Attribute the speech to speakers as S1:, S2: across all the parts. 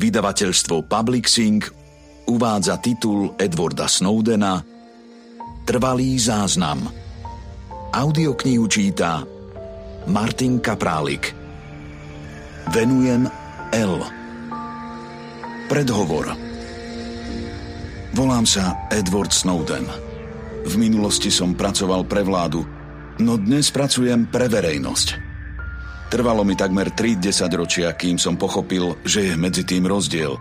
S1: Vydavateľstvo Publixing uvádza titul Edwarda Snowdena Trvalý záznam. Audioknihu číta Martin Kaprálik. Venujem L. Predhovor. Volám sa Edward Snowden. V minulosti som pracoval pre vládu, no dnes pracujem pre verejnosť. Trvalo mi takmer 3 ročia, kým som pochopil, že je medzi tým rozdiel.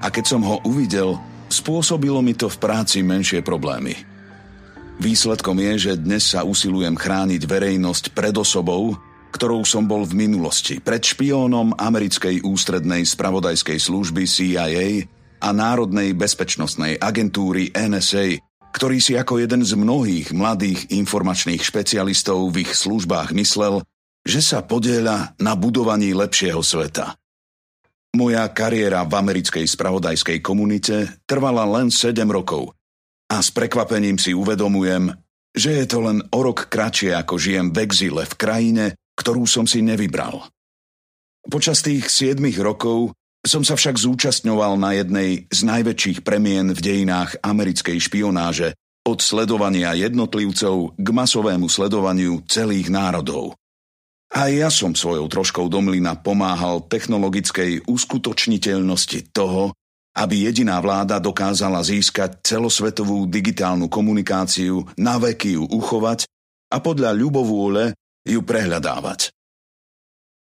S1: A keď som ho uvidel, spôsobilo mi to v práci menšie problémy. Výsledkom je, že dnes sa usilujem chrániť verejnosť pred osobou, ktorou som bol v minulosti, pred špiónom americkej ústrednej spravodajskej služby CIA a Národnej bezpečnostnej agentúry NSA, ktorý si ako jeden z mnohých mladých informačných špecialistov v ich službách myslel, že sa podieľa na budovaní lepšieho sveta. Moja kariéra v americkej spravodajskej komunite trvala len 7 rokov a s prekvapením si uvedomujem, že je to len o rok kratšie ako žijem v exile v krajine, ktorú som si nevybral. Počas tých 7 rokov som sa však zúčastňoval na jednej z najväčších premien v dejinách americkej špionáže od sledovania jednotlivcov k masovému sledovaniu celých národov. A ja som svojou troškou domlina pomáhal technologickej uskutočniteľnosti toho, aby jediná vláda dokázala získať celosvetovú digitálnu komunikáciu, na veky ju uchovať a podľa ľubovôle ju prehľadávať.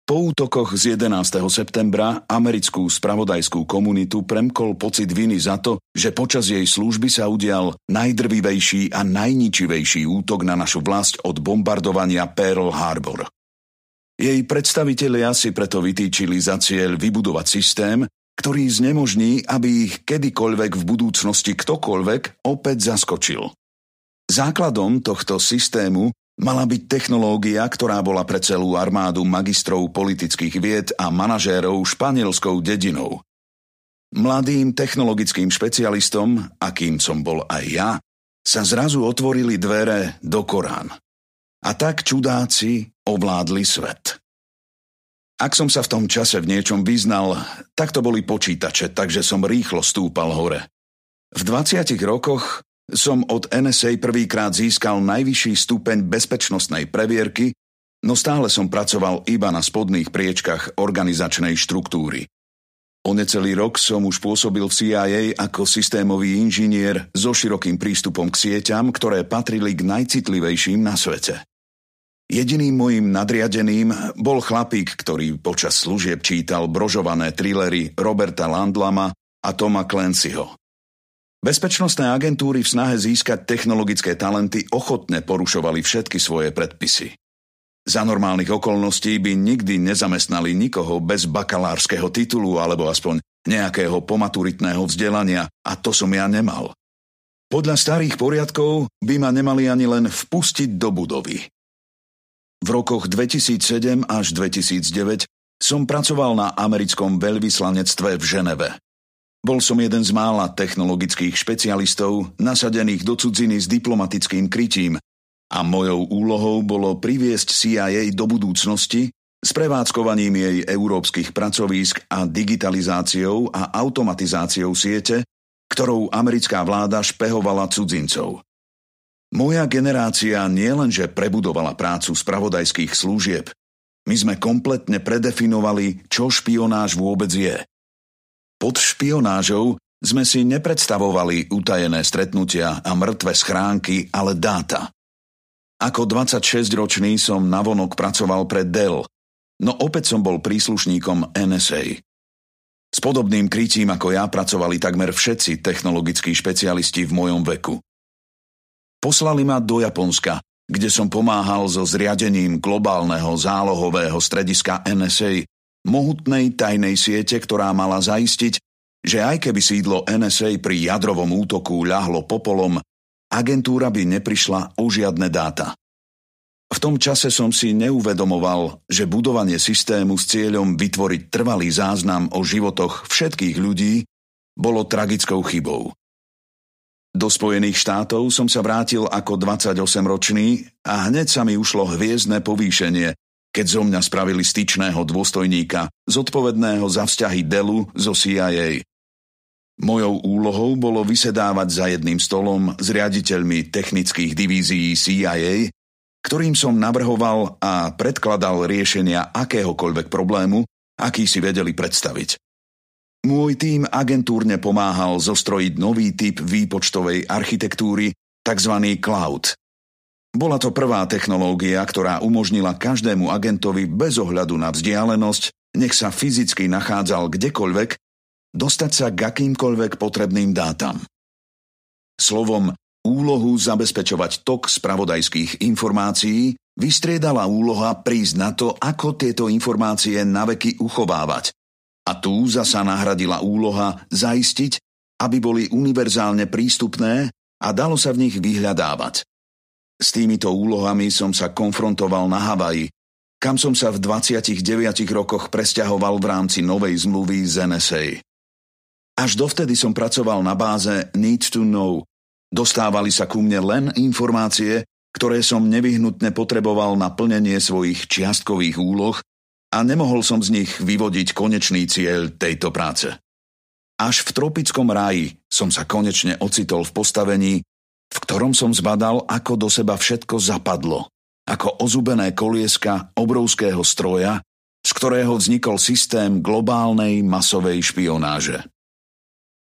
S1: Po útokoch z 11. septembra americkú spravodajskú komunitu premkol pocit viny za to, že počas jej služby sa udial najdrvivejší a najničivejší útok na našu vlast od bombardovania Pearl Harbor. Jej predstavitelia si preto vytýčili za cieľ vybudovať systém, ktorý znemožní, aby ich kedykoľvek v budúcnosti ktokoľvek opäť zaskočil. Základom tohto systému mala byť technológia, ktorá bola pre celú armádu magistrov politických vied a manažérov španielskou dedinou. Mladým technologickým špecialistom, akým som bol aj ja, sa zrazu otvorili dvere do Korán. A tak čudáci ovládli svet. Ak som sa v tom čase v niečom vyznal, tak to boli počítače, takže som rýchlo stúpal hore. V 20 rokoch som od NSA prvýkrát získal najvyšší stupeň bezpečnostnej previerky, no stále som pracoval iba na spodných priečkach organizačnej štruktúry. O necelý rok som už pôsobil v CIA ako systémový inžinier so širokým prístupom k sieťam, ktoré patrili k najcitlivejším na svete. Jediným mojim nadriadeným bol chlapík, ktorý počas služieb čítal brožované trillery Roberta Landlama a Toma Clancyho. Bezpečnostné agentúry v snahe získať technologické talenty ochotne porušovali všetky svoje predpisy. Za normálnych okolností by nikdy nezamestnali nikoho bez bakalárskeho titulu alebo aspoň nejakého pomaturitného vzdelania a to som ja nemal. Podľa starých poriadkov by ma nemali ani len vpustiť do budovy. V rokoch 2007 až 2009 som pracoval na americkom veľvyslanectve v Ženeve. Bol som jeden z mála technologických špecialistov nasadených do cudziny s diplomatickým krytím a mojou úlohou bolo priviesť CIA do budúcnosti s prevádzkovaním jej európskych pracovísk a digitalizáciou a automatizáciou siete, ktorou americká vláda špehovala cudzincov. Moja generácia nielenže prebudovala prácu spravodajských služieb, my sme kompletne predefinovali, čo špionáž vôbec je. Pod špionážou sme si nepredstavovali utajené stretnutia a mŕtve schránky, ale dáta. Ako 26-ročný som navonok pracoval pre Dell, no opäť som bol príslušníkom NSA. S podobným krytím ako ja pracovali takmer všetci technologickí špecialisti v mojom veku. Poslali ma do Japonska, kde som pomáhal so zriadením globálneho zálohového strediska NSA, mohutnej tajnej siete, ktorá mala zaistiť, že aj keby sídlo NSA pri jadrovom útoku ľahlo popolom, agentúra by neprišla o žiadne dáta. V tom čase som si neuvedomoval, že budovanie systému s cieľom vytvoriť trvalý záznam o životoch všetkých ľudí bolo tragickou chybou. Do Spojených štátov som sa vrátil ako 28-ročný a hneď sa mi ušlo hviezdne povýšenie, keď zo mňa spravili styčného dôstojníka, zodpovedného za vzťahy Delu zo CIA. Mojou úlohou bolo vysedávať za jedným stolom s riaditeľmi technických divízií CIA, ktorým som navrhoval a predkladal riešenia akéhokoľvek problému, aký si vedeli predstaviť. Môj tým agentúrne pomáhal zostrojiť nový typ výpočtovej architektúry, tzv. cloud, bola to prvá technológia, ktorá umožnila každému agentovi bez ohľadu na vzdialenosť, nech sa fyzicky nachádzal kdekoľvek, dostať sa k akýmkoľvek potrebným dátam. Slovom úlohu zabezpečovať tok spravodajských informácií vystriedala úloha prísť na to, ako tieto informácie naveky uchovávať. A tu zasa nahradila úloha zaistiť, aby boli univerzálne prístupné a dalo sa v nich vyhľadávať. S týmito úlohami som sa konfrontoval na Havaji, kam som sa v 29 rokoch presťahoval v rámci novej zmluvy z NSA. Až dovtedy som pracoval na báze Need to Know. Dostávali sa ku mne len informácie, ktoré som nevyhnutne potreboval na plnenie svojich čiastkových úloh a nemohol som z nich vyvodiť konečný cieľ tejto práce. Až v tropickom ráji som sa konečne ocitol v postavení, v ktorom som zbadal, ako do seba všetko zapadlo, ako ozubené kolieska obrovského stroja, z ktorého vznikol systém globálnej masovej špionáže.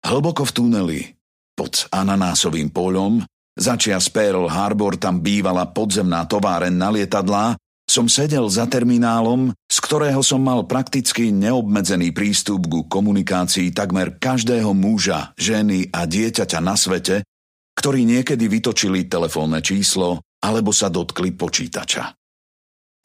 S1: Hlboko v tuneli, pod ananásovým poľom, začias Pearl Harbor tam bývala podzemná továren na lietadlá, som sedel za terminálom, z ktorého som mal prakticky neobmedzený prístup ku komunikácii takmer každého muža, ženy a dieťaťa na svete, ktorí niekedy vytočili telefónne číslo alebo sa dotkli počítača.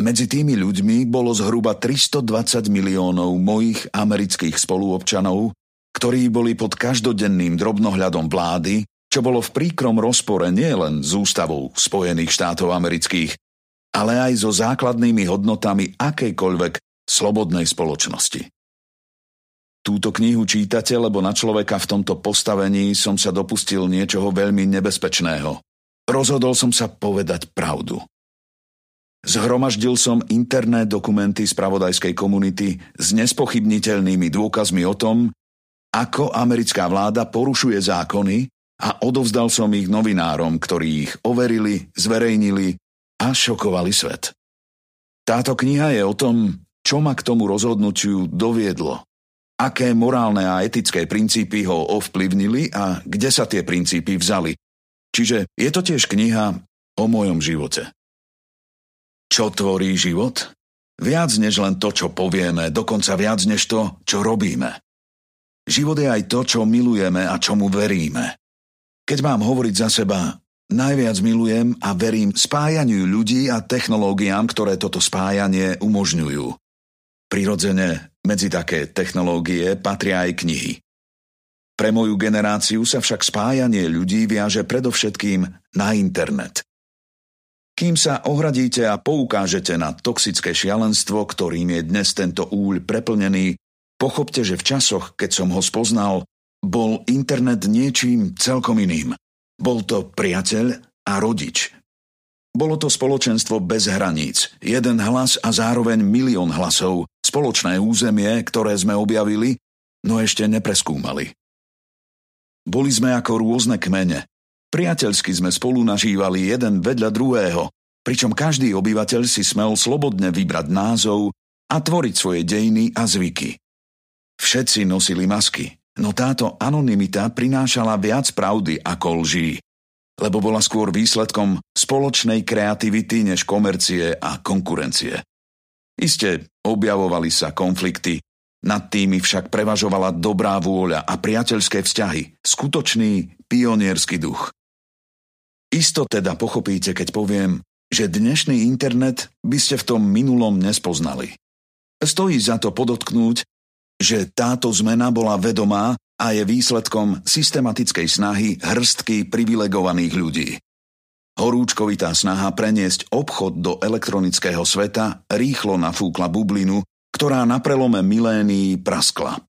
S1: Medzi tými ľuďmi bolo zhruba 320 miliónov mojich amerických spoluobčanov, ktorí boli pod každodenným drobnohľadom vlády, čo bolo v príkrom rozpore nielen s ústavou Spojených štátov amerických, ale aj so základnými hodnotami akejkoľvek slobodnej spoločnosti. Túto knihu čítate, lebo na človeka v tomto postavení som sa dopustil niečoho veľmi nebezpečného. Rozhodol som sa povedať pravdu. Zhromaždil som interné dokumenty spravodajskej komunity s nespochybniteľnými dôkazmi o tom, ako americká vláda porušuje zákony a odovzdal som ich novinárom, ktorí ich overili, zverejnili a šokovali svet. Táto kniha je o tom, čo ma k tomu rozhodnutiu doviedlo aké morálne a etické princípy ho ovplyvnili a kde sa tie princípy vzali. Čiže je to tiež kniha o mojom živote. Čo tvorí život? Viac než len to, čo povieme, dokonca viac než to, čo robíme. Život je aj to, čo milujeme a čomu veríme. Keď mám hovoriť za seba, najviac milujem a verím spájaniu ľudí a technológiám, ktoré toto spájanie umožňujú. Prirodzene medzi také technológie patria aj knihy. Pre moju generáciu sa však spájanie ľudí viaže predovšetkým na internet. Kým sa ohradíte a poukážete na toxické šialenstvo, ktorým je dnes tento úľ preplnený, pochopte, že v časoch, keď som ho spoznal, bol internet niečím celkom iným. Bol to priateľ a rodič. Bolo to spoločenstvo bez hraníc, jeden hlas a zároveň milión hlasov, spoločné územie, ktoré sme objavili, no ešte nepreskúmali. Boli sme ako rôzne kmene. Priateľsky sme spolu nažívali jeden vedľa druhého, pričom každý obyvateľ si smel slobodne vybrať názov a tvoriť svoje dejiny a zvyky. Všetci nosili masky, no táto anonymita prinášala viac pravdy ako lží, lebo bola skôr výsledkom spoločnej kreativity než komercie a konkurencie. Isté, objavovali sa konflikty, nad tými však prevažovala dobrá vôľa a priateľské vzťahy, skutočný pioniersky duch. Isto teda pochopíte, keď poviem, že dnešný internet by ste v tom minulom nespoznali. Stojí za to podotknúť, že táto zmena bola vedomá a je výsledkom systematickej snahy hrstky privilegovaných ľudí. Horúčkovitá snaha preniesť obchod do elektronického sveta rýchlo nafúkla bublinu, ktorá na prelome milénií praskla.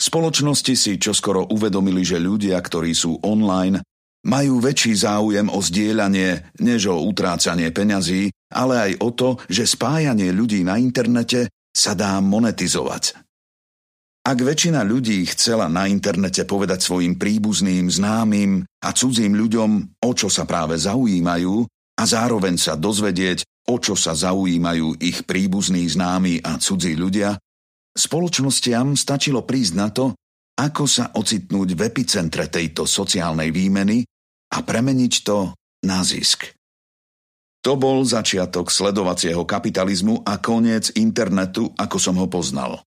S1: Spoločnosti si čoskoro uvedomili, že ľudia, ktorí sú online, majú väčší záujem o zdieľanie, než o utrácanie peňazí, ale aj o to, že spájanie ľudí na internete sa dá monetizovať. Ak väčšina ľudí chcela na internete povedať svojim príbuzným, známym a cudzím ľuďom, o čo sa práve zaujímajú, a zároveň sa dozvedieť, o čo sa zaujímajú ich príbuzní, známi a cudzí ľudia, spoločnostiam stačilo prísť na to, ako sa ocitnúť v epicentre tejto sociálnej výmeny a premeniť to na zisk. To bol začiatok sledovacieho kapitalizmu a koniec internetu, ako som ho poznal.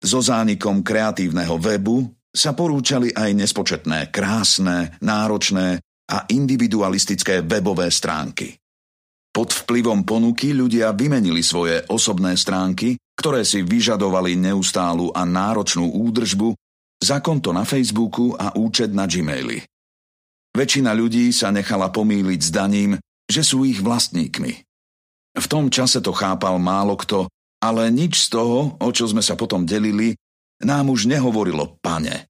S1: So zánikom kreatívneho webu sa porúčali aj nespočetné krásne, náročné a individualistické webové stránky. Pod vplyvom ponuky ľudia vymenili svoje osobné stránky, ktoré si vyžadovali neustálu a náročnú údržbu, za konto na Facebooku a účet na Gmaili. Väčšina ľudí sa nechala pomýliť s daním, že sú ich vlastníkmi. V tom čase to chápal málo kto ale nič z toho, o čo sme sa potom delili, nám už nehovorilo pane.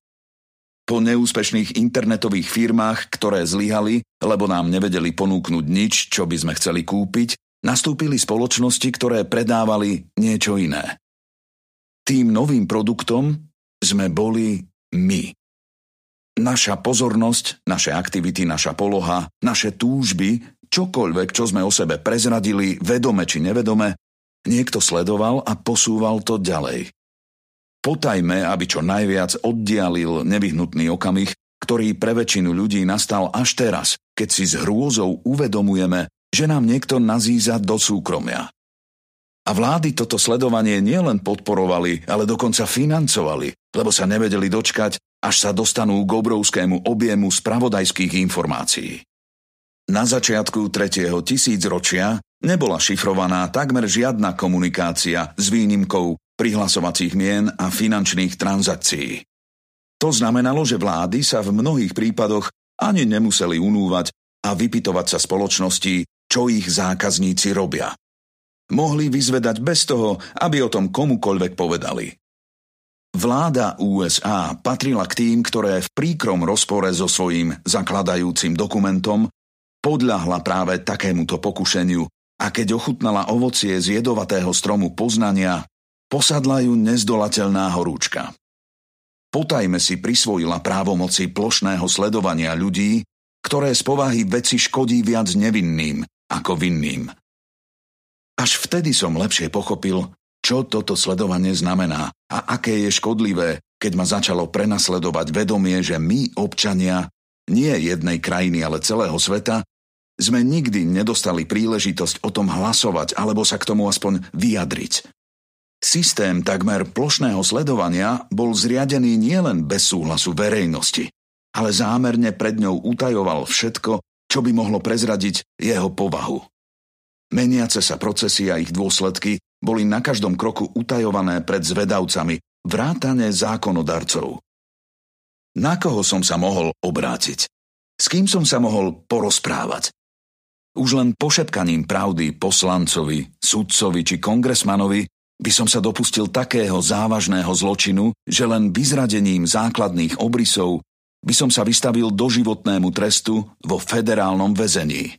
S1: Po neúspešných internetových firmách, ktoré zlyhali, lebo nám nevedeli ponúknuť nič, čo by sme chceli kúpiť, nastúpili spoločnosti, ktoré predávali niečo iné. Tým novým produktom sme boli my. Naša pozornosť, naše aktivity, naša poloha, naše túžby, čokoľvek, čo sme o sebe prezradili, vedome či nevedome, Niekto sledoval a posúval to ďalej. Potajme, aby čo najviac oddialil nevyhnutný okamih, ktorý pre väčšinu ľudí nastal až teraz, keď si s hrôzou uvedomujeme, že nám niekto nazíza do súkromia. A vlády toto sledovanie nielen podporovali, ale dokonca financovali, lebo sa nevedeli dočkať, až sa dostanú k obrovskému objemu spravodajských informácií. Na začiatku tretieho tisícročia Nebola šifrovaná takmer žiadna komunikácia s výnimkou prihlasovacích mien a finančných transakcií. To znamenalo, že vlády sa v mnohých prípadoch ani nemuseli unúvať a vypitovať sa spoločností, čo ich zákazníci robia. Mohli vyzvedať bez toho, aby o tom komukoľvek povedali. Vláda USA patrila k tým, ktoré v príkrom rozpore so svojím zakladajúcim dokumentom podľahla práve takémuto pokušeniu a keď ochutnala ovocie z jedovatého stromu poznania, posadla ju nezdolateľná horúčka. Potajme si prisvojila právomoci plošného sledovania ľudí, ktoré z povahy veci škodí viac nevinným ako vinným. Až vtedy som lepšie pochopil, čo toto sledovanie znamená a aké je škodlivé, keď ma začalo prenasledovať vedomie, že my, občania, nie jednej krajiny, ale celého sveta, sme nikdy nedostali príležitosť o tom hlasovať alebo sa k tomu aspoň vyjadriť. Systém takmer plošného sledovania bol zriadený nielen bez súhlasu verejnosti, ale zámerne pred ňou utajoval všetko, čo by mohlo prezradiť jeho povahu. Meniace sa procesy a ich dôsledky boli na každom kroku utajované pred zvedavcami, vrátane zákonodarcov. Na koho som sa mohol obrátiť? S kým som sa mohol porozprávať? Už len pošepkaním pravdy poslancovi, sudcovi či kongresmanovi by som sa dopustil takého závažného zločinu, že len vyzradením základných obrysov by som sa vystavil doživotnému trestu vo federálnom väzení.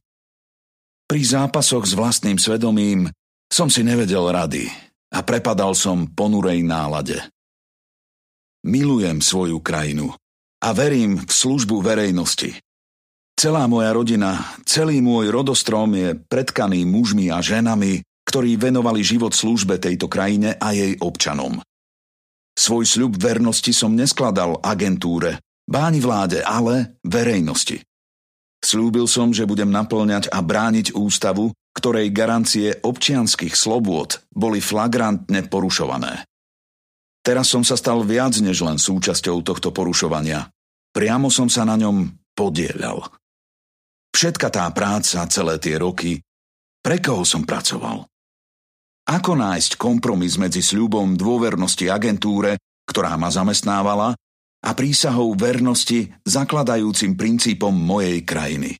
S1: Pri zápasoch s vlastným svedomím som si nevedel rady a prepadal som ponurej nálade. Milujem svoju krajinu a verím v službu verejnosti. Celá moja rodina, celý môj rodostrom je predkaný mužmi a ženami, ktorí venovali život službe tejto krajine a jej občanom. Svoj sľub vernosti som neskladal agentúre, báni vláde, ale verejnosti. Slúbil som, že budem naplňať a brániť ústavu, ktorej garancie občianských slobôd boli flagrantne porušované. Teraz som sa stal viac než len súčasťou tohto porušovania. Priamo som sa na ňom podielal. Všetka tá práca, celé tie roky, pre koho som pracoval? Ako nájsť kompromis medzi sľubom dôvernosti agentúre, ktorá ma zamestnávala, a prísahou vernosti zakladajúcim princípom mojej krajiny?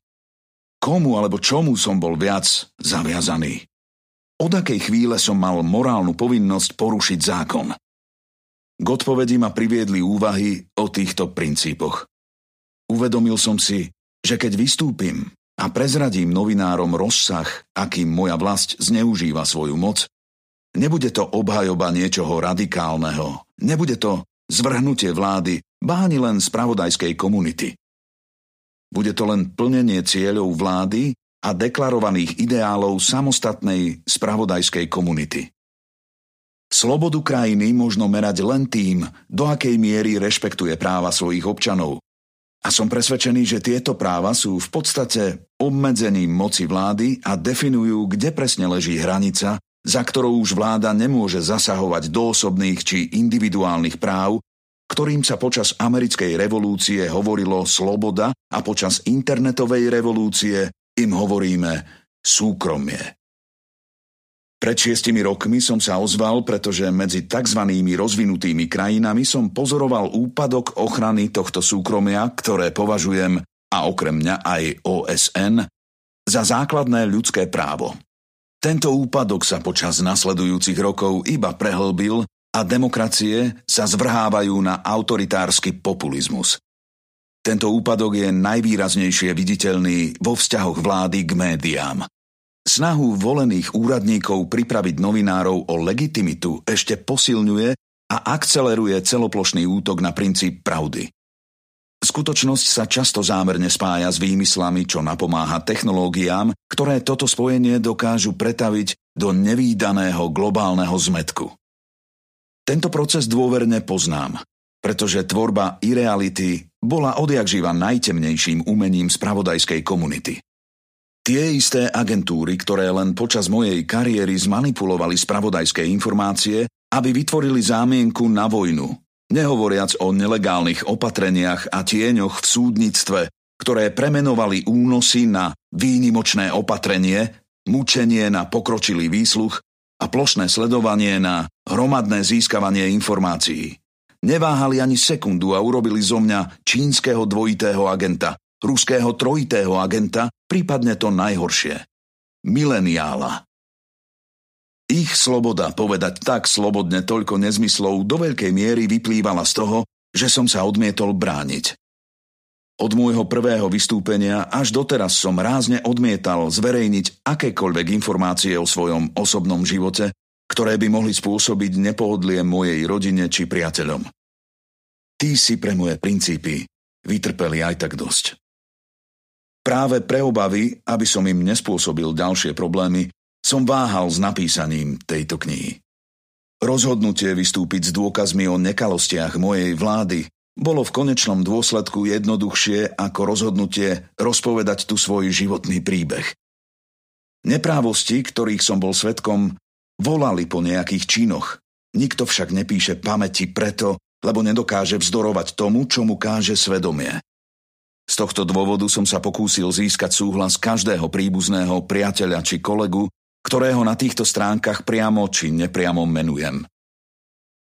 S1: Komu alebo čomu som bol viac zaviazaný? Od akej chvíle som mal morálnu povinnosť porušiť zákon? K odpovedi ma priviedli úvahy o týchto princípoch. Uvedomil som si, že keď vystúpim a prezradím novinárom rozsah, akým moja vlast zneužíva svoju moc, nebude to obhajoba niečoho radikálneho, nebude to zvrhnutie vlády, báni len spravodajskej komunity. Bude to len plnenie cieľov vlády a deklarovaných ideálov samostatnej spravodajskej komunity. Slobodu krajiny možno merať len tým, do akej miery rešpektuje práva svojich občanov. A som presvedčený, že tieto práva sú v podstate obmedzením moci vlády a definujú, kde presne leží hranica, za ktorou už vláda nemôže zasahovať do osobných či individuálnych práv, ktorým sa počas americkej revolúcie hovorilo sloboda a počas internetovej revolúcie im hovoríme súkromie. Pred šiestimi rokmi som sa ozval, pretože medzi tzv. rozvinutými krajinami som pozoroval úpadok ochrany tohto súkromia, ktoré považujem, a okrem mňa aj OSN, za základné ľudské právo. Tento úpadok sa počas nasledujúcich rokov iba prehlbil a demokracie sa zvrhávajú na autoritársky populizmus. Tento úpadok je najvýraznejšie viditeľný vo vzťahoch vlády k médiám. Snahu volených úradníkov pripraviť novinárov o legitimitu ešte posilňuje a akceleruje celoplošný útok na princíp pravdy. Skutočnosť sa často zámerne spája s výmyslami, čo napomáha technológiám, ktoré toto spojenie dokážu pretaviť do nevýdaného globálneho zmetku. Tento proces dôverne poznám, pretože tvorba ireality bola odjakživa najtemnejším umením spravodajskej komunity. Tie isté agentúry, ktoré len počas mojej kariéry zmanipulovali spravodajské informácie, aby vytvorili zámienku na vojnu, nehovoriac o nelegálnych opatreniach a tieňoch v súdnictve, ktoré premenovali únosy na výnimočné opatrenie, mučenie na pokročilý výsluch a plošné sledovanie na hromadné získavanie informácií. Neváhali ani sekundu a urobili zo mňa čínskeho dvojitého agenta, ruského trojitého agenta, prípadne to najhoršie. Mileniála. Ich sloboda povedať tak slobodne toľko nezmyslov do veľkej miery vyplývala z toho, že som sa odmietol brániť. Od môjho prvého vystúpenia až doteraz som rázne odmietal zverejniť akékoľvek informácie o svojom osobnom živote, ktoré by mohli spôsobiť nepohodlie mojej rodine či priateľom. Tí si pre moje princípy vytrpeli aj tak dosť. Práve pre obavy, aby som im nespôsobil ďalšie problémy, som váhal s napísaním tejto knihy. Rozhodnutie vystúpiť s dôkazmi o nekalostiach mojej vlády bolo v konečnom dôsledku jednoduchšie ako rozhodnutie rozpovedať tu svoj životný príbeh. Neprávosti, ktorých som bol svetkom, volali po nejakých činoch. Nikto však nepíše pamäti preto, lebo nedokáže vzdorovať tomu, čo mu káže svedomie. Z tohto dôvodu som sa pokúsil získať súhlas každého príbuzného priateľa či kolegu, ktorého na týchto stránkach priamo či nepriamo menujem.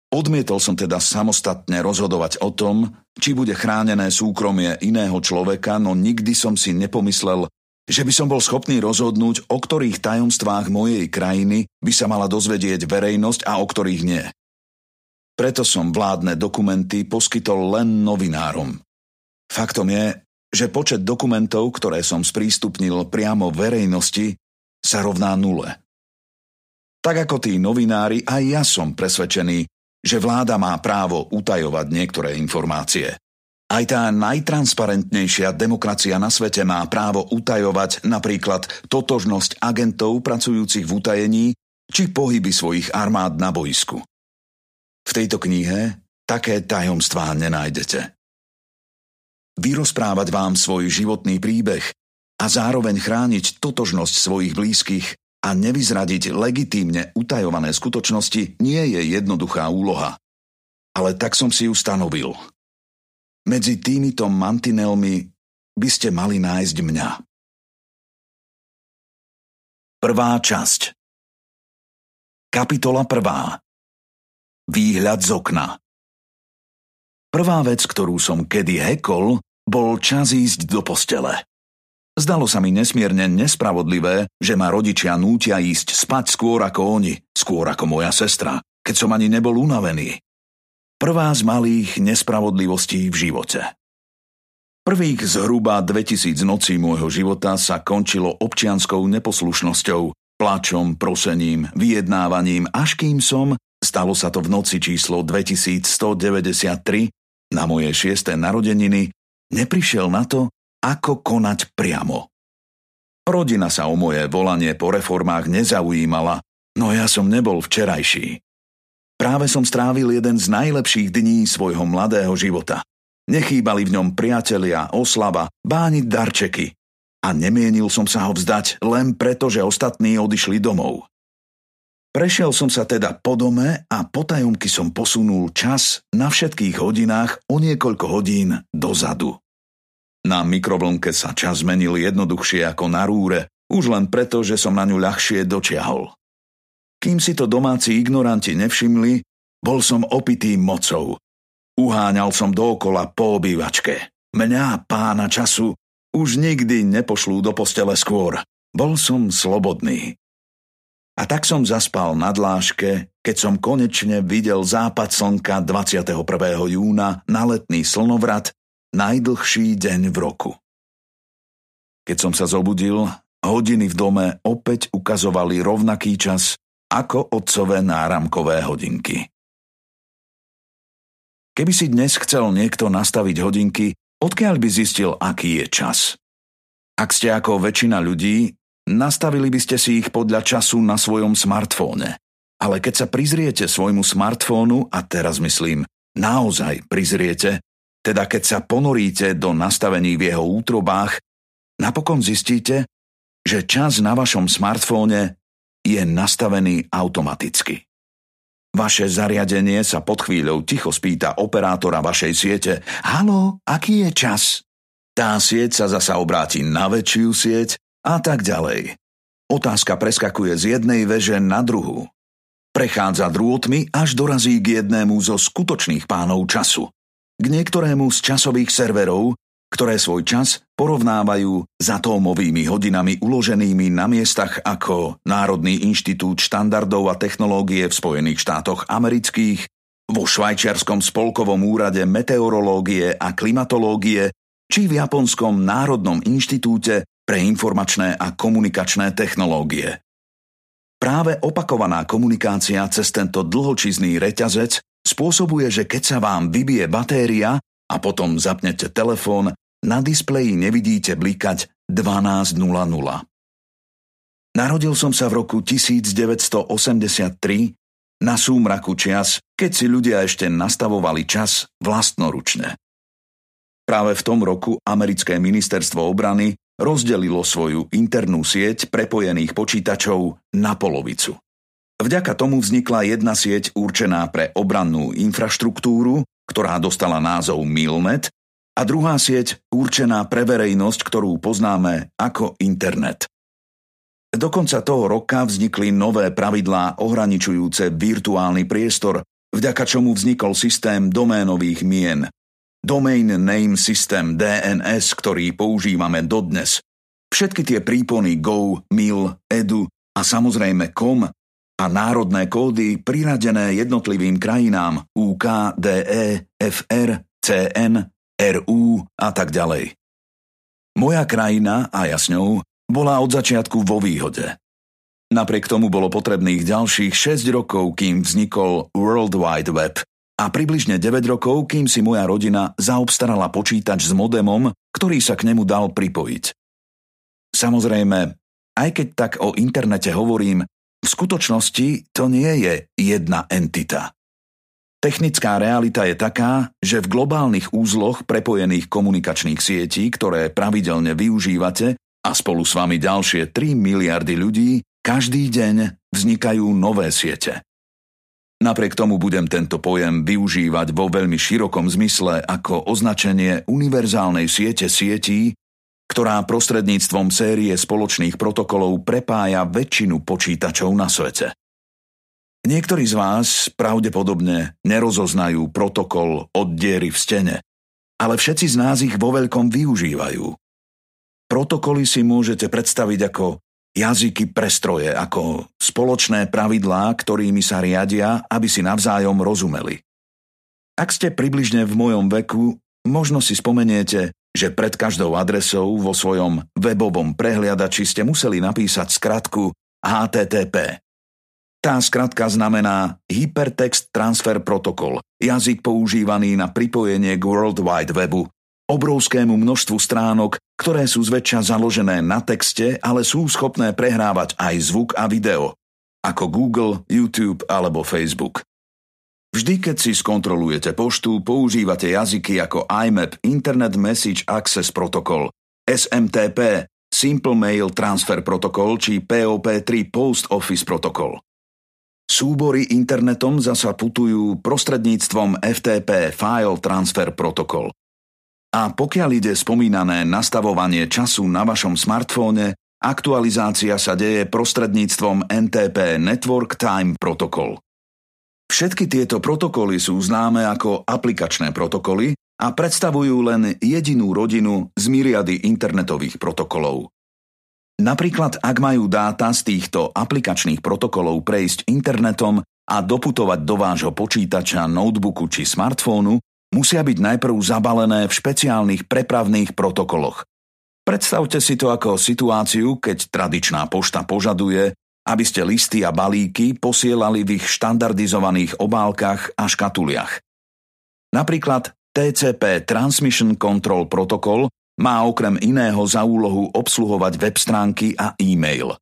S1: Odmietol som teda samostatne rozhodovať o tom, či bude chránené súkromie iného človeka, no nikdy som si nepomyslel, že by som bol schopný rozhodnúť, o ktorých tajomstvách mojej krajiny by sa mala dozvedieť verejnosť a o ktorých nie. Preto som vládne dokumenty poskytol len novinárom. Faktom je, že počet dokumentov, ktoré som sprístupnil priamo verejnosti, sa rovná nule. Tak ako tí novinári, aj ja som presvedčený, že vláda má právo utajovať niektoré informácie. Aj tá najtransparentnejšia demokracia na svete má právo utajovať napríklad totožnosť agentov pracujúcich v utajení či pohyby svojich armád na boisku. V tejto knihe také tajomstvá nenájdete vyrozprávať vám svoj životný príbeh a zároveň chrániť totožnosť svojich blízkych a nevyzradiť legitímne utajované skutočnosti nie je jednoduchá úloha. Ale tak som si ju stanovil. Medzi týmito mantinelmi by ste mali nájsť mňa. Prvá časť Kapitola prvá Výhľad z okna Prvá vec, ktorú som kedy hekol, bol čas ísť do postele. Zdalo sa mi nesmierne nespravodlivé, že ma rodičia nútia ísť spať skôr ako oni, skôr ako moja sestra, keď som ani nebol unavený. Prvá z malých nespravodlivostí v živote. Prvých zhruba 2000 nocí môjho života sa končilo občianskou neposlušnosťou, plačom, prosením, vyjednávaním, až kým som, stalo sa to v noci číslo 2193, na moje šiesté narodeniny, neprišiel na to, ako konať priamo. Rodina sa o moje volanie po reformách nezaujímala, no ja som nebol včerajší. Práve som strávil jeden z najlepších dní svojho mladého života. Nechýbali v ňom priatelia, oslava, bániť darčeky. A nemienil som sa ho vzdať len preto, že ostatní odišli domov. Prešiel som sa teda po dome a potajomky som posunul čas na všetkých hodinách o niekoľko hodín dozadu. Na mikrovlnke sa čas zmenil jednoduchšie ako na rúre, už len preto, že som na ňu ľahšie dočiahol. Kým si to domáci ignoranti nevšimli, bol som opitý mocou Uháňal som dookola po obývačke. Mňa, pána času, už nikdy nepošlú do postele skôr. Bol som slobodný. A tak som zaspal na dláške, keď som konečne videl západ slnka 21. júna na letný slnovrat, najdlhší deň v roku. Keď som sa zobudil, hodiny v dome opäť ukazovali rovnaký čas ako otcové náramkové hodinky. Keby si dnes chcel niekto nastaviť hodinky, odkiaľ by zistil, aký je čas? Ak ste ako väčšina ľudí, nastavili by ste si ich podľa času na svojom smartfóne. Ale keď sa prizriete svojmu smartfónu, a teraz myslím, naozaj prizriete, teda keď sa ponoríte do nastavení v jeho útrobách, napokon zistíte, že čas na vašom smartfóne je nastavený automaticky. Vaše zariadenie sa pod chvíľou ticho spýta operátora vašej siete Halo, aký je čas? Tá sieť sa zasa obráti na väčšiu sieť a tak ďalej. Otázka preskakuje z jednej veže na druhú. Prechádza drôtmi, až dorazí k jednému zo skutočných pánov času. K niektorému z časových serverov, ktoré svoj čas porovnávajú s atómovými hodinami uloženými na miestach ako Národný inštitút štandardov a technológie v Spojených štátoch amerických, vo Švajčiarskom spolkovom úrade meteorológie a klimatológie či v Japonskom Národnom inštitúte pre informačné a komunikačné technológie. Práve opakovaná komunikácia cez tento dlhočizný reťazec spôsobuje, že keď sa vám vybije batéria, a potom zapnete telefón, na displeji nevidíte blikať 12.00. Narodil som sa v roku 1983 na súmraku čias, keď si ľudia ešte nastavovali čas vlastnoručne. Práve v tom roku americké ministerstvo obrany rozdelilo svoju internú sieť prepojených počítačov na polovicu. Vďaka tomu vznikla jedna sieť určená pre obrannú infraštruktúru ktorá dostala názov Milnet, a druhá sieť určená pre verejnosť, ktorú poznáme ako internet. Do konca toho roka vznikli nové pravidlá ohraničujúce virtuálny priestor, vďaka čomu vznikol systém doménových mien. Domain Name System DNS, ktorý používame dodnes. Všetky tie prípony Go, Mil, Edu a samozrejme COM a národné kódy priradené jednotlivým krajinám UK, DE, FR, CN, RU a tak ďalej. Moja krajina, a ja s ňou, bola od začiatku vo výhode. Napriek tomu bolo potrebných ďalších 6 rokov, kým vznikol World Wide Web a približne 9 rokov, kým si moja rodina zaobstarala počítač s modemom, ktorý sa k nemu dal pripojiť. Samozrejme, aj keď tak o internete hovorím, v skutočnosti to nie je jedna entita. Technická realita je taká, že v globálnych úzloch prepojených komunikačných sietí, ktoré pravidelne využívate a spolu s vami ďalšie 3 miliardy ľudí, každý deň vznikajú nové siete. Napriek tomu budem tento pojem využívať vo veľmi širokom zmysle ako označenie univerzálnej siete sietí, ktorá prostredníctvom série spoločných protokolov prepája väčšinu počítačov na svete. Niektorí z vás pravdepodobne nerozoznajú protokol od diery v stene, ale všetci z nás ich vo veľkom využívajú. Protokoly si môžete predstaviť ako jazyky prestroje, ako spoločné pravidlá, ktorými sa riadia, aby si navzájom rozumeli. Ak ste približne v mojom veku, možno si spomeniete, že pred každou adresou vo svojom webovom prehliadači ste museli napísať skratku HTTP. Tá skratka znamená Hypertext Transfer Protocol, jazyk používaný na pripojenie k World Wide Webu, obrovskému množstvu stránok, ktoré sú zväčša založené na texte, ale sú schopné prehrávať aj zvuk a video, ako Google, YouTube alebo Facebook. Vždy, keď si skontrolujete poštu, používate jazyky ako IMAP Internet Message Access Protocol, SMTP Simple Mail Transfer Protocol či POP3 Post Office Protocol. Súbory internetom zasa putujú prostredníctvom FTP File Transfer Protocol. A pokiaľ ide spomínané nastavovanie času na vašom smartfóne, aktualizácia sa deje prostredníctvom NTP Network Time Protocol. Všetky tieto protokoly sú známe ako aplikačné protokoly a predstavujú len jedinú rodinu z myriady internetových protokolov. Napríklad, ak majú dáta z týchto aplikačných protokolov prejsť internetom a doputovať do vášho počítača, notebooku či smartfónu, musia byť najprv zabalené v špeciálnych prepravných protokoloch. Predstavte si to ako situáciu, keď tradičná pošta požaduje, aby ste listy a balíky posielali v ich štandardizovaných obálkach a škatuliach. Napríklad TCP Transmission Control Protocol má okrem iného za úlohu obsluhovať web stránky a e-mail.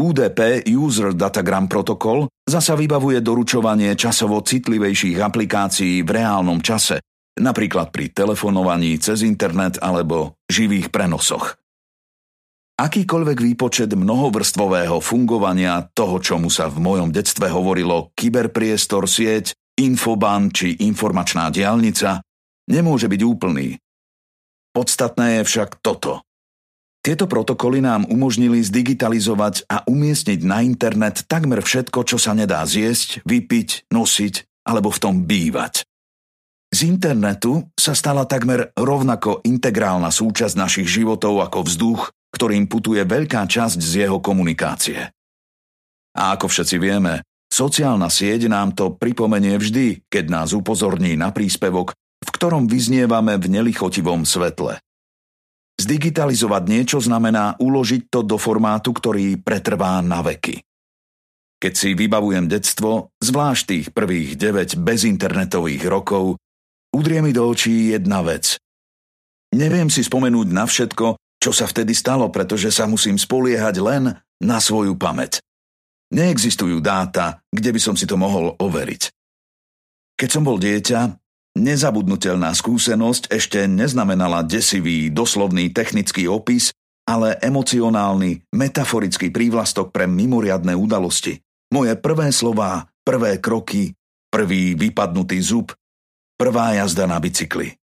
S1: UDP User Datagram Protocol zasa vybavuje doručovanie časovo citlivejších aplikácií v reálnom čase, napríklad pri telefonovaní cez internet alebo živých prenosoch. Akýkoľvek výpočet mnohovrstvového fungovania toho, čomu sa v mojom detstve hovorilo kyberpriestor, sieť, infoban či informačná diálnica, nemôže byť úplný. Podstatné je však toto. Tieto protokoly nám umožnili zdigitalizovať a umiestniť na internet takmer všetko, čo sa nedá zjesť, vypiť, nosiť alebo v tom bývať. Z internetu sa stala takmer rovnako integrálna súčasť našich životov ako vzduch, ktorým putuje veľká časť z jeho komunikácie. A ako všetci vieme, sociálna sieť nám to pripomenie vždy, keď nás upozorní na príspevok, v ktorom vyznievame v nelichotivom svetle. Zdigitalizovať niečo znamená uložiť to do formátu, ktorý pretrvá na veky. Keď si vybavujem detstvo, zvlášť tých prvých 9 bezinternetových rokov, udrie mi do očí jedna vec. Neviem si spomenúť na všetko, čo sa vtedy stalo, pretože sa musím spoliehať len na svoju pamäť. Neexistujú dáta, kde by som si to mohol overiť. Keď som bol dieťa, nezabudnutelná skúsenosť ešte neznamenala desivý, doslovný technický opis, ale emocionálny, metaforický prívlastok pre mimoriadné udalosti. Moje prvé slová, prvé kroky, prvý vypadnutý zub, prvá jazda na bicykli.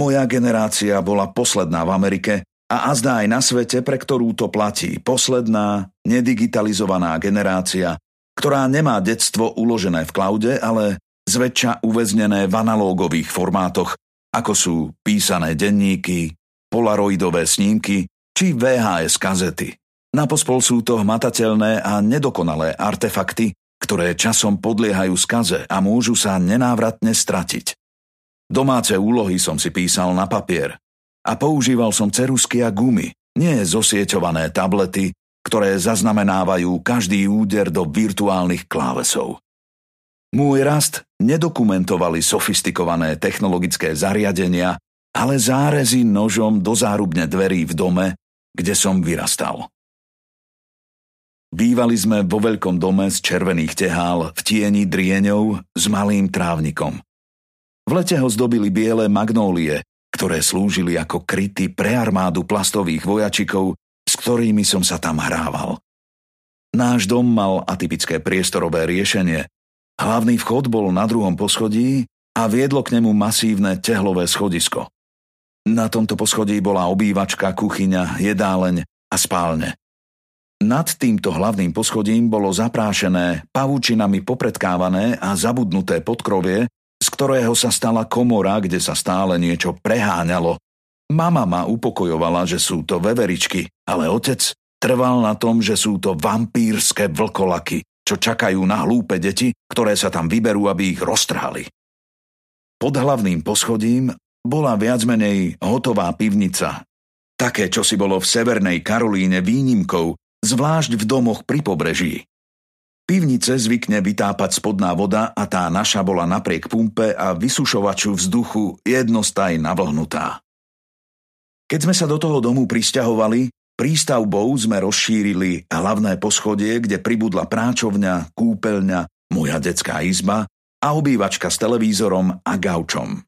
S1: Moja generácia bola posledná v Amerike a azda aj na svete, pre ktorú to platí. Posledná, nedigitalizovaná generácia, ktorá nemá detstvo uložené v klaude, ale zväčša uväznené v analógových formátoch, ako sú písané denníky, polaroidové snímky či VHS kazety. Napospol sú to hmatateľné a nedokonalé artefakty, ktoré časom podliehajú skaze a môžu sa nenávratne stratiť. Domáce úlohy som si písal na papier a používal som cerusky a gumy, nie zosieťované tablety, ktoré zaznamenávajú každý úder do virtuálnych klávesov. Môj rast nedokumentovali sofistikované technologické zariadenia, ale zárezy nožom do zárubne dverí v dome, kde som vyrastal. Bývali sme vo veľkom dome z červených tehál v tieni drieňov s malým trávnikom. V lete ho zdobili biele magnólie, ktoré slúžili ako kryty pre armádu plastových vojačikov, s ktorými som sa tam hrával. Náš dom mal atypické priestorové riešenie. Hlavný vchod bol na druhom poschodí a viedlo k nemu masívne tehlové schodisko. Na tomto poschodí bola obývačka, kuchyňa, jedáleň a spálne. Nad týmto hlavným poschodím bolo zaprášené, pavúčinami popredkávané a zabudnuté podkrovie, z ktorého sa stala komora, kde sa stále niečo preháňalo. Mama ma upokojovala, že sú to veveričky, ale otec trval na tom, že sú to vampírske vlkolaky, čo čakajú na hlúpe deti, ktoré sa tam vyberú, aby ich roztrhali. Pod hlavným poschodím bola viac menej hotová pivnica. Také, čo si bolo v Severnej Karolíne výnimkou, zvlášť v domoch pri pobreží. Pivnice zvykne vytápať spodná voda a tá naša bola napriek pumpe a vysušovaču vzduchu jednostaj navlhnutá. Keď sme sa do toho domu pristahovali, prístavbou sme rozšírili hlavné poschodie, kde pribudla práčovňa, kúpeľňa, moja detská izba a obývačka s televízorom a gaučom.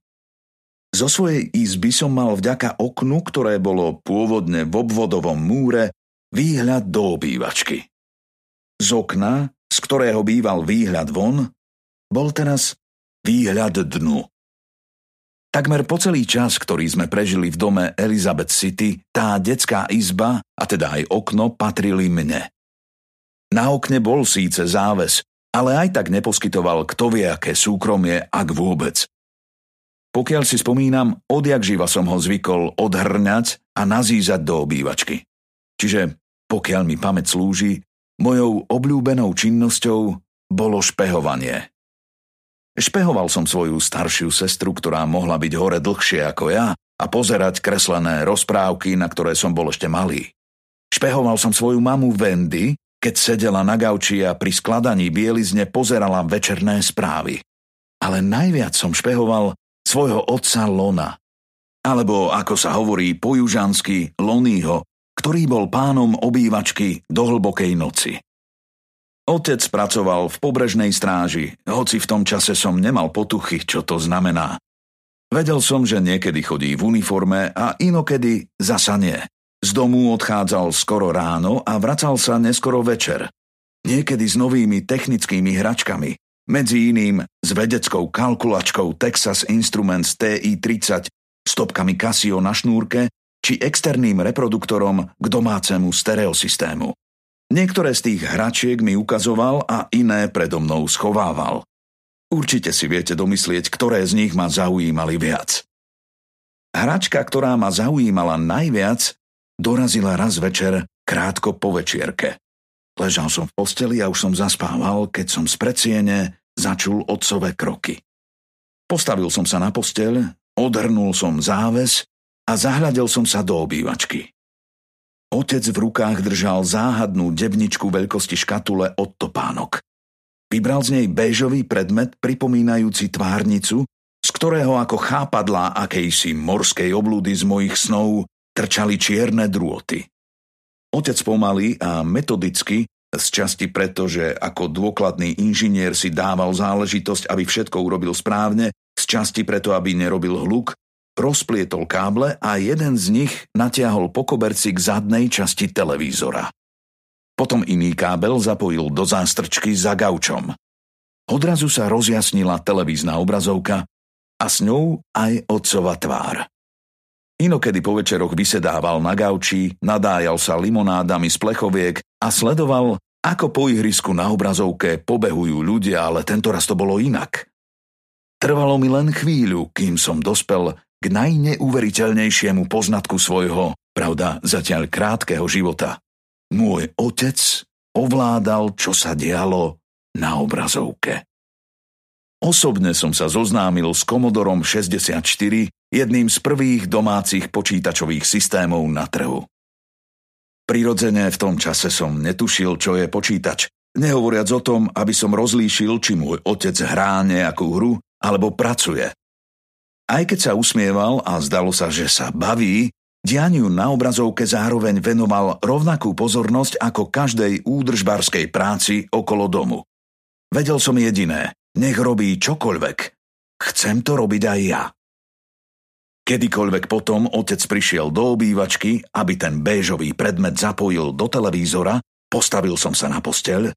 S1: Zo svojej izby som mal vďaka oknu, ktoré bolo pôvodne v obvodovom múre, výhľad do obývačky. Z okna, z ktorého býval výhľad von, bol teraz výhľad dnu. Takmer po celý čas, ktorý sme prežili v dome Elizabeth City, tá detská izba, a teda aj okno, patrili mne. Na okne bol síce záves, ale aj tak neposkytoval kto vie aké súkromie, ak vôbec. Pokiaľ si spomínam, odjak živa som ho zvykol odhrňať a nazízať do obývačky. Čiže, pokiaľ mi pamäť slúži, mojou obľúbenou činnosťou bolo špehovanie. Špehoval som svoju staršiu sestru, ktorá mohla byť hore dlhšie ako ja a pozerať kreslené rozprávky, na ktoré som bol ešte malý. Špehoval som svoju mamu Wendy, keď sedela na gauči a pri skladaní bielizne pozerala večerné správy. Ale najviac som špehoval svojho otca Lona. Alebo, ako sa hovorí po južansky, Lonýho, ktorý bol pánom obývačky do hlbokej noci. Otec pracoval v pobrežnej stráži, hoci v tom čase som nemal potuchy, čo to znamená. Vedel som, že niekedy chodí v uniforme a inokedy zasa nie. Z domu odchádzal skoro ráno a vracal sa neskoro večer. Niekedy s novými technickými hračkami, medzi iným s vedeckou kalkulačkou Texas Instruments TI-30, stopkami Casio na šnúrke či externým reproduktorom k domácemu stereosystému. Niektoré z tých hračiek mi ukazoval a iné predo mnou schovával. Určite si viete domyslieť, ktoré z nich ma zaujímali viac. Hračka, ktorá ma zaujímala najviac, dorazila raz večer krátko po večierke. Ležal som v posteli a už som zaspával, keď som z predsiene začul otcové kroky. Postavil som sa na posteľ, odhrnul som záves a zahľadil som sa do obývačky. Otec v rukách držal záhadnú debničku veľkosti škatule od topánok. Vybral z nej béžový predmet pripomínajúci tvárnicu, z ktorého ako chápadlá akejsi morskej oblúdy z mojich snov trčali čierne drôty. Otec pomaly a metodicky, z časti preto, že ako dôkladný inžinier si dával záležitosť, aby všetko urobil správne, z časti preto, aby nerobil hluk, rozplietol káble a jeden z nich natiahol po koberci k zadnej časti televízora. Potom iný kábel zapojil do zástrčky za gaučom. Odrazu sa rozjasnila televízna obrazovka a s ňou aj otcova tvár. Inokedy po večeroch vysedával na gauči, nadájal sa limonádami z plechoviek a sledoval, ako po ihrisku na obrazovke pobehujú ľudia, ale tento raz to bolo inak. Trvalo mi len chvíľu, kým som dospel k najneuveriteľnejšiemu poznatku svojho, pravda zatiaľ krátkeho života. Môj otec ovládal, čo sa dialo na obrazovke. Osobne som sa zoznámil s Commodorom 64, jedným z prvých domácich počítačových systémov na trhu. Prirodzene v tom čase som netušil, čo je počítač, nehovoriac o tom, aby som rozlíšil, či môj otec hrá nejakú hru alebo pracuje. Aj keď sa usmieval a zdalo sa, že sa baví, dianiu na obrazovke zároveň venoval rovnakú pozornosť ako každej údržbarskej práci okolo domu. Vedel som jediné, nech robí čokoľvek. Chcem to robiť aj ja. Kedykoľvek potom otec prišiel do obývačky, aby ten béžový predmet zapojil do televízora, postavil som sa na posteľ,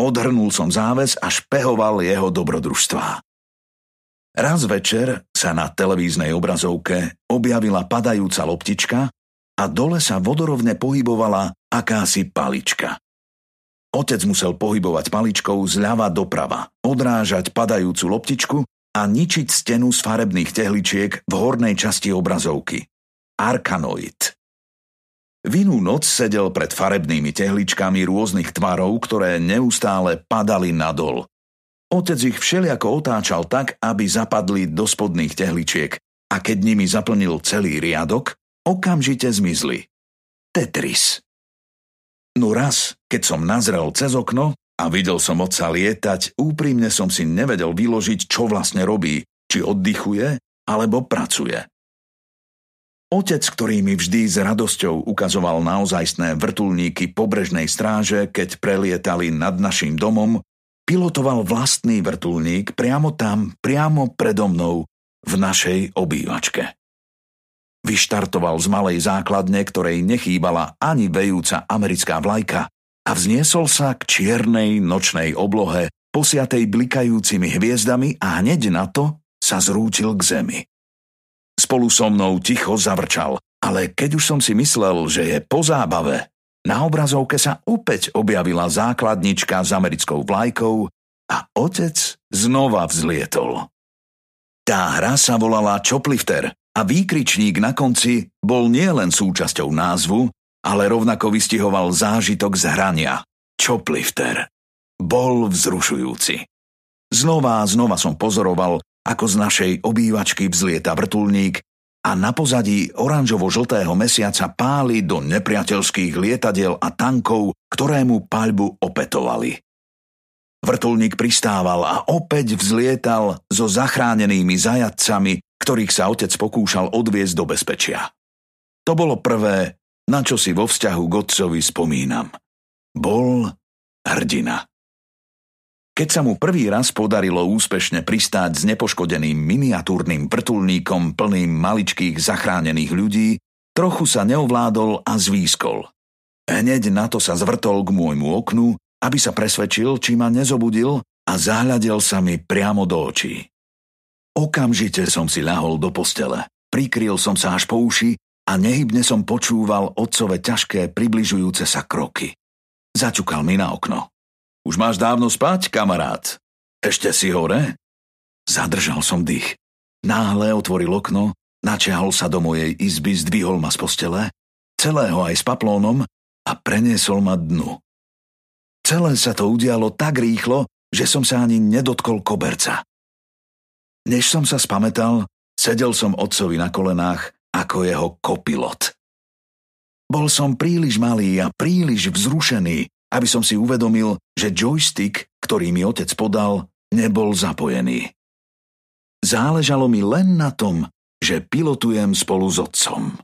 S1: odhrnul som záves a špehoval jeho dobrodružstvá. Raz večer sa na televíznej obrazovke objavila padajúca loptička a dole sa vodorovne pohybovala akási palička. Otec musel pohybovať paličkou zľava doprava, odrážať padajúcu loptičku a ničiť stenu z farebných tehličiek v hornej časti obrazovky. Arkanoid. V inú noc sedel pred farebnými tehličkami rôznych tvarov, ktoré neustále padali nadol. Otec ich všeliako otáčal tak, aby zapadli do spodných tehličiek a keď nimi zaplnil celý riadok, okamžite zmizli. Tetris. No raz, keď som nazrel cez okno a videl som otca lietať, úprimne som si nevedel vyložiť, čo vlastne robí, či oddychuje, alebo pracuje. Otec, ktorý mi vždy s radosťou ukazoval naozajstné vrtulníky pobrežnej stráže, keď prelietali nad našim domom, pilotoval vlastný vrtulník priamo tam, priamo predo mnou, v našej obývačke. Vyštartoval z malej základne, ktorej nechýbala ani vejúca americká vlajka a vzniesol sa k čiernej nočnej oblohe, posiatej blikajúcimi hviezdami a hneď na to sa zrútil k zemi. Spolu so mnou ticho zavrčal, ale keď už som si myslel, že je po zábave, na obrazovke sa opäť objavila základnička s americkou vlajkou a otec znova vzlietol. Tá hra sa volala Choplifter a výkričník na konci bol nielen súčasťou názvu, ale rovnako vystihoval zážitok z hrania. Choplifter. Bol vzrušujúci. Znova a znova som pozoroval, ako z našej obývačky vzlieta vrtulník a na pozadí oranžovo-žltého mesiaca páli do nepriateľských lietadiel a tankov, ktoré mu paľbu opetovali. Vrtulník pristával a opäť vzlietal so zachránenými zajadcami, ktorých sa otec pokúšal odviezť do bezpečia. To bolo prvé, na čo si vo vzťahu k spomínam. Bol hrdina. Keď sa mu prvý raz podarilo úspešne pristáť s nepoškodeným miniatúrnym vrtulníkom plným maličkých zachránených ľudí, trochu sa neovládol a zvýskol. Hneď na to sa zvrtol k môjmu oknu aby sa presvedčil, či ma nezobudil a zahľadil sa mi priamo do očí. Okamžite som si ľahol do postele, prikryl som sa až po uši a nehybne som počúval otcove ťažké približujúce sa kroky. Začukal mi na okno. Už máš dávno spať, kamarát? Ešte si hore? Zadržal som dých. Náhle otvoril okno, načiahol sa do mojej izby, zdvihol ma z postele, celého aj s paplónom a preniesol ma dnu. Celé sa to udialo tak rýchlo, že som sa ani nedotkol koberca. Než som sa spametal, sedel som otcovi na kolenách ako jeho kopilot. Bol som príliš malý a príliš vzrušený, aby som si uvedomil, že joystick, ktorý mi otec podal, nebol zapojený. Záležalo mi len na tom, že pilotujem spolu s otcom.